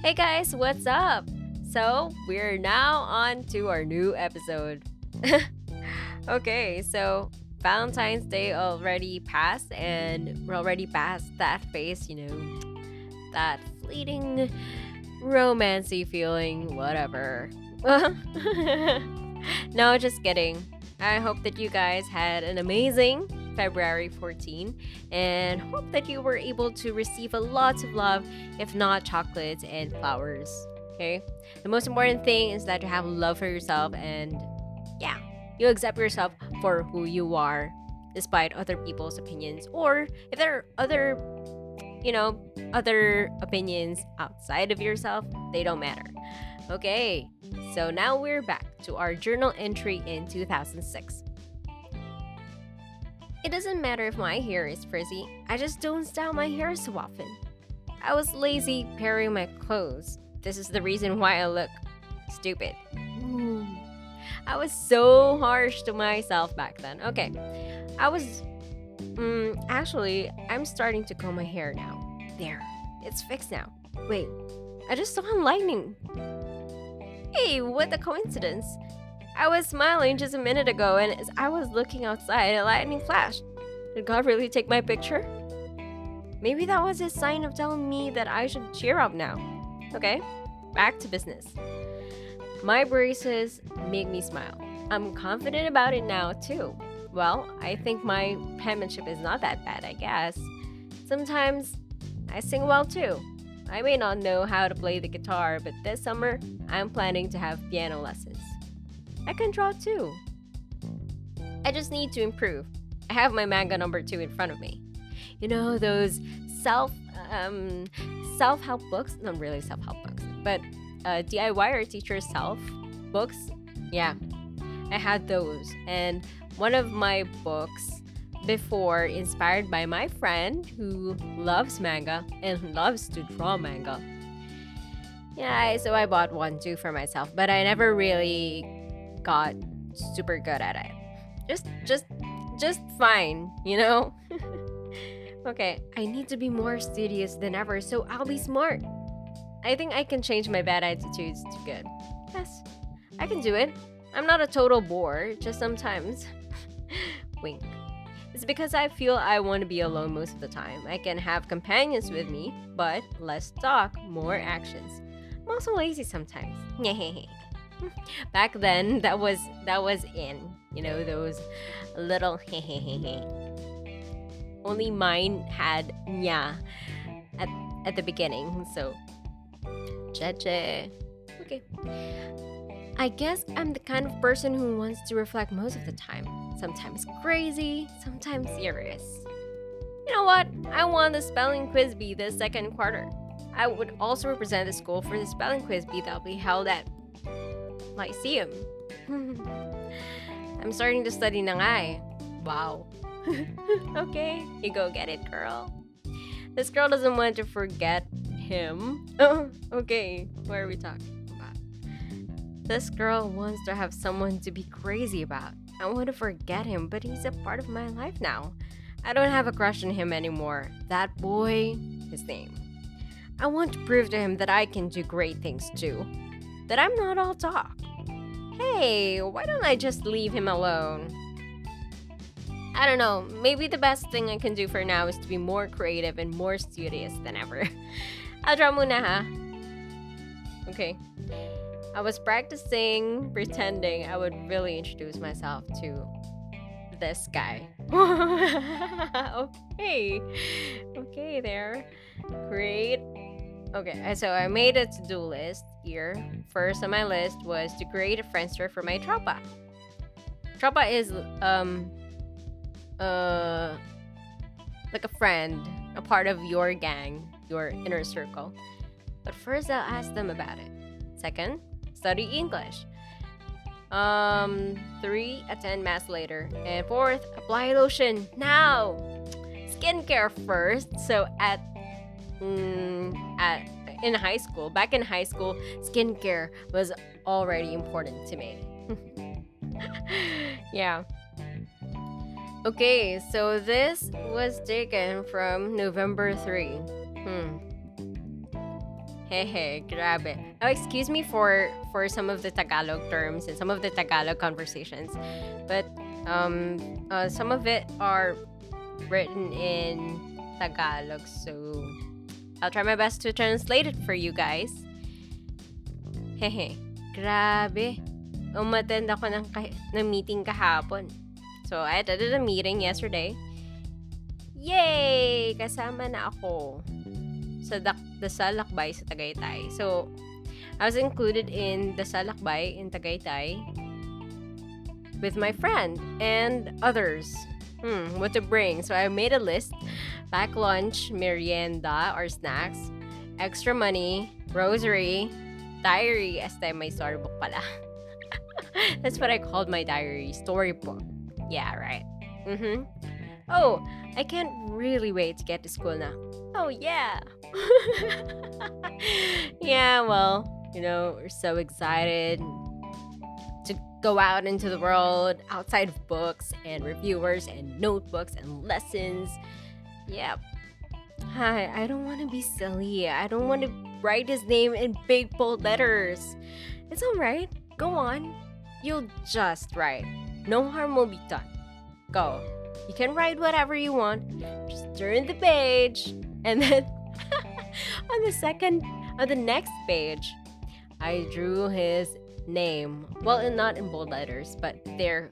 Hey guys, what's up? So, we're now on to our new episode. okay, so Valentine's Day already passed, and we're already past that phase, you know, that fleeting romancy feeling, whatever. no, just kidding. I hope that you guys had an amazing February 14 and hope that you were able to receive a lot of love, if not chocolates and flowers. Okay? The most important thing is that you have love for yourself and yeah, you accept yourself for who you are despite other people's opinions or if there are other you know, other opinions outside of yourself, they don't matter. Okay, so now we're back to our journal entry in 2006. It doesn't matter if my hair is frizzy, I just don't style my hair so often. I was lazy pairing my clothes. This is the reason why I look stupid. I was so harsh to myself back then. Okay, I was. Mm, actually, I'm starting to comb my hair now. There, it's fixed now. Wait, I just saw a lightning. Hey, what a coincidence. I was smiling just a minute ago, and as I was looking outside, a lightning flashed. Did God really take my picture? Maybe that was his sign of telling me that I should cheer up now. Okay, back to business. My braces make me smile. I'm confident about it now, too. Well, I think my penmanship is not that bad, I guess. Sometimes I sing well too. I may not know how to play the guitar, but this summer I'm planning to have piano lessons. I can draw too. I just need to improve. I have my manga number two in front of me. You know those self um, self help books? Not really self help books, but uh, DIY or teacher self books. Yeah, I had those, and one of my books before inspired by my friend who loves manga and loves to draw manga. Yeah, so I bought one too for myself, but I never really got super good at it. Just just just fine, you know? okay, I need to be more studious than ever, so I'll be smart. I think I can change my bad attitudes to good. Yes, I can do it. I'm not a total bore, just sometimes. Wink. It's because I feel I want to be alone most of the time. I can have companions with me, but less talk, more actions. I'm also lazy sometimes. Back then, that was that was in. You know those little Only mine had nya at at the beginning. So, cheche. Okay. I guess I'm the kind of person who wants to reflect most of the time. Sometimes crazy, sometimes serious. You know what? I won the spelling quiz bee this second quarter. I would also represent the school for the spelling quiz bee that'll be held at Lyceum. I'm starting to study na nga eh. Wow. okay, you go get it, girl. This girl doesn't want to forget him. okay, where are we talking about? This girl wants to have someone to be crazy about. I want to forget him, but he's a part of my life now. I don't have a crush on him anymore. That boy, his name. I want to prove to him that I can do great things too. That I'm not all talk. Hey, why don't I just leave him alone? I don't know, maybe the best thing I can do for now is to be more creative and more studious than ever. I'll draw muna ha. Okay. I was practicing pretending I would really introduce myself to this guy. okay. Okay, there. Great. Okay, so I made a to do list here. First on my list was to create a friendster for my tropa. Tropa is, um, uh, like a friend, a part of your gang, your inner circle. But first, I'll ask them about it. Second, study English. Um, three, attend mass later. And fourth, apply lotion now. Skincare first. So at mm, at in high school, back in high school, skincare was already important to me. yeah. Okay, so this was taken from November 3. Hmm. Hehe, grabe. Oh, excuse me for for some of the Tagalog terms and some of the Tagalog conversations. But um uh, some of it are written in Tagalog, so I'll try my best to translate it for you guys. Hehe, grabe. Umattend ako ng, ng meeting kahapon. So, I attended a meeting yesterday. Yay! Kasama na ako sa dak the Salakbay sa Tagaytay. So, I was included in the Salakbay in Tagaytay with my friend and others. Hmm, what to bring? So I made a list. Pack lunch, merienda or snacks, extra money, rosary, diary, as time my storybook pala. That's what I called my diary, storybook. Yeah, right. Mm-hmm. Oh, I can't really wait to get to school now. Oh, yeah. yeah, well, you know, we're so excited go out into the world outside of books and reviewers and notebooks and lessons. Yep. Hi, I don't want to be silly. I don't want to write his name in big bold letters. It's alright. Go on. You'll just write. No harm will be done. Go. You can write whatever you want. Just turn the page. And then on the second, on the next page, I drew his name. Well, not in bold letters, but they're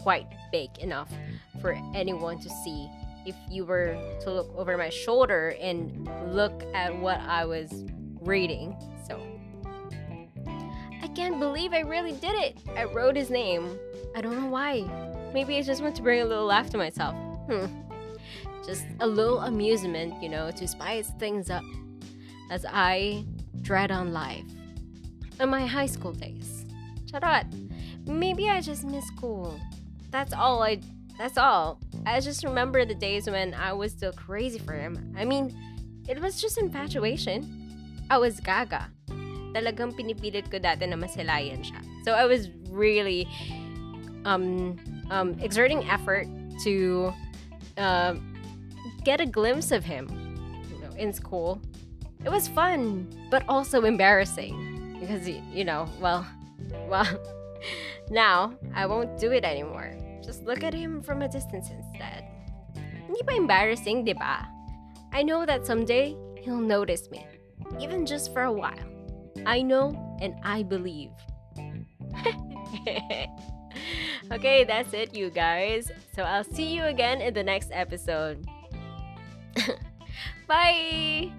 quite big enough for anyone to see. If you were to look over my shoulder and look at what I was reading. So, I can't believe I really did it. I wrote his name. I don't know why. Maybe I just want to bring a little laugh to myself. Hmm. Just a little amusement, you know, to spice things up as I dread on life. In my high school days. Charot. Maybe I just miss school. That's all I that's all. I just remember the days when I was still crazy for him. I mean, it was just infatuation. I was gaga. Talagang pinipilit ko dati na masilayan siya. So I was really um, um, exerting effort to uh, get a glimpse of him you know, in school. It was fun, but also embarrassing because you know, well, well, now I won't do it anymore. Just look at him from a distance instead. Hindi ba embarrassing, di ba? I know that someday he'll notice me, even just for a while. I know and I believe. okay, that's it, you guys. So I'll see you again in the next episode. Bye!